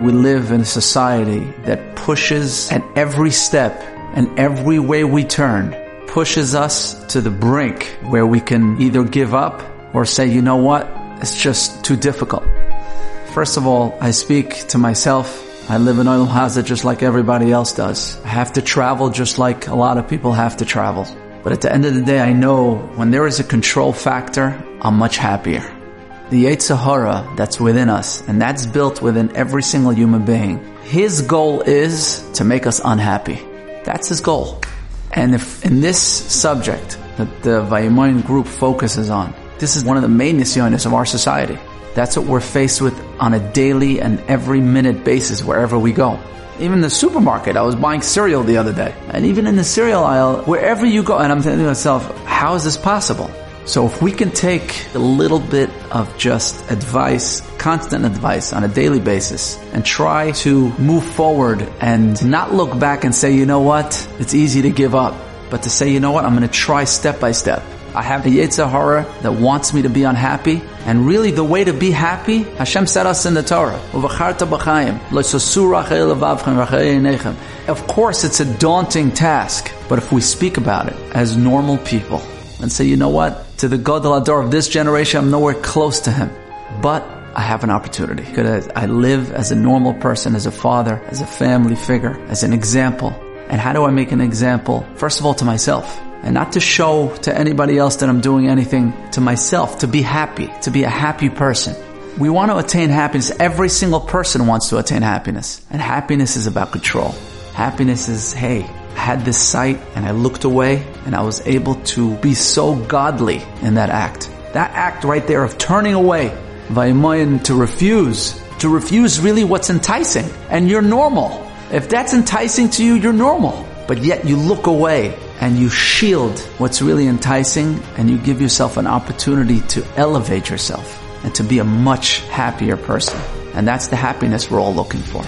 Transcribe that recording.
We live in a society that pushes at every step and every way we turn, pushes us to the brink where we can either give up or say, you know what? It's just too difficult. First of all, I speak to myself. I live in Olam Hazeh just like everybody else does. I have to travel just like a lot of people have to travel. But at the end of the day, I know when there is a control factor, I'm much happier. The Yetzer Hara that's within us, and that's built within every single human being. His goal is to make us unhappy. That's his goal. And if in this subject that the Vayimaen group focuses on, this is one of the main nisyonos of our society. That's what we're faced with on a daily and every minute basis wherever we go. Even the supermarket, I was buying cereal the other day. And even in the cereal aisle, wherever you go, and I'm thinking to myself, how is this possible? So if we can take a little bit of just advice, constant advice on a daily basis and try to move forward and not look back and say, you know what, it's easy to give up, but to say, you know what, I'm going to try step by step. I have a Yetzer Hara that wants me to be unhappy. And really the way to be happy, Hashem said us in the Torah. Of course it's a daunting task, but if we speak about it as normal people and say, you know what, to the Gadol Hador of this generation, I'm nowhere close to him. But I have an opportunity. Because I live as a normal person, as a father, as a family figure, as an example. And how do I make an example? First of all, to myself and not to show to anybody else that I'm doing anything to myself, to be happy, to be a happy person. We want to attain happiness. Every single person wants to attain happiness. And happiness is about control. Happiness is, hey, had this sight and I looked away and I was able to be so godly in that act. That act right there of turning away, Vayimaen, to refuse, to refuse really what's enticing. And you're normal. If that's enticing to you, you're normal. But yet you look away and you shield what's really enticing and you give yourself an opportunity to elevate yourself and to be a much happier person. And that's the happiness we're all looking for.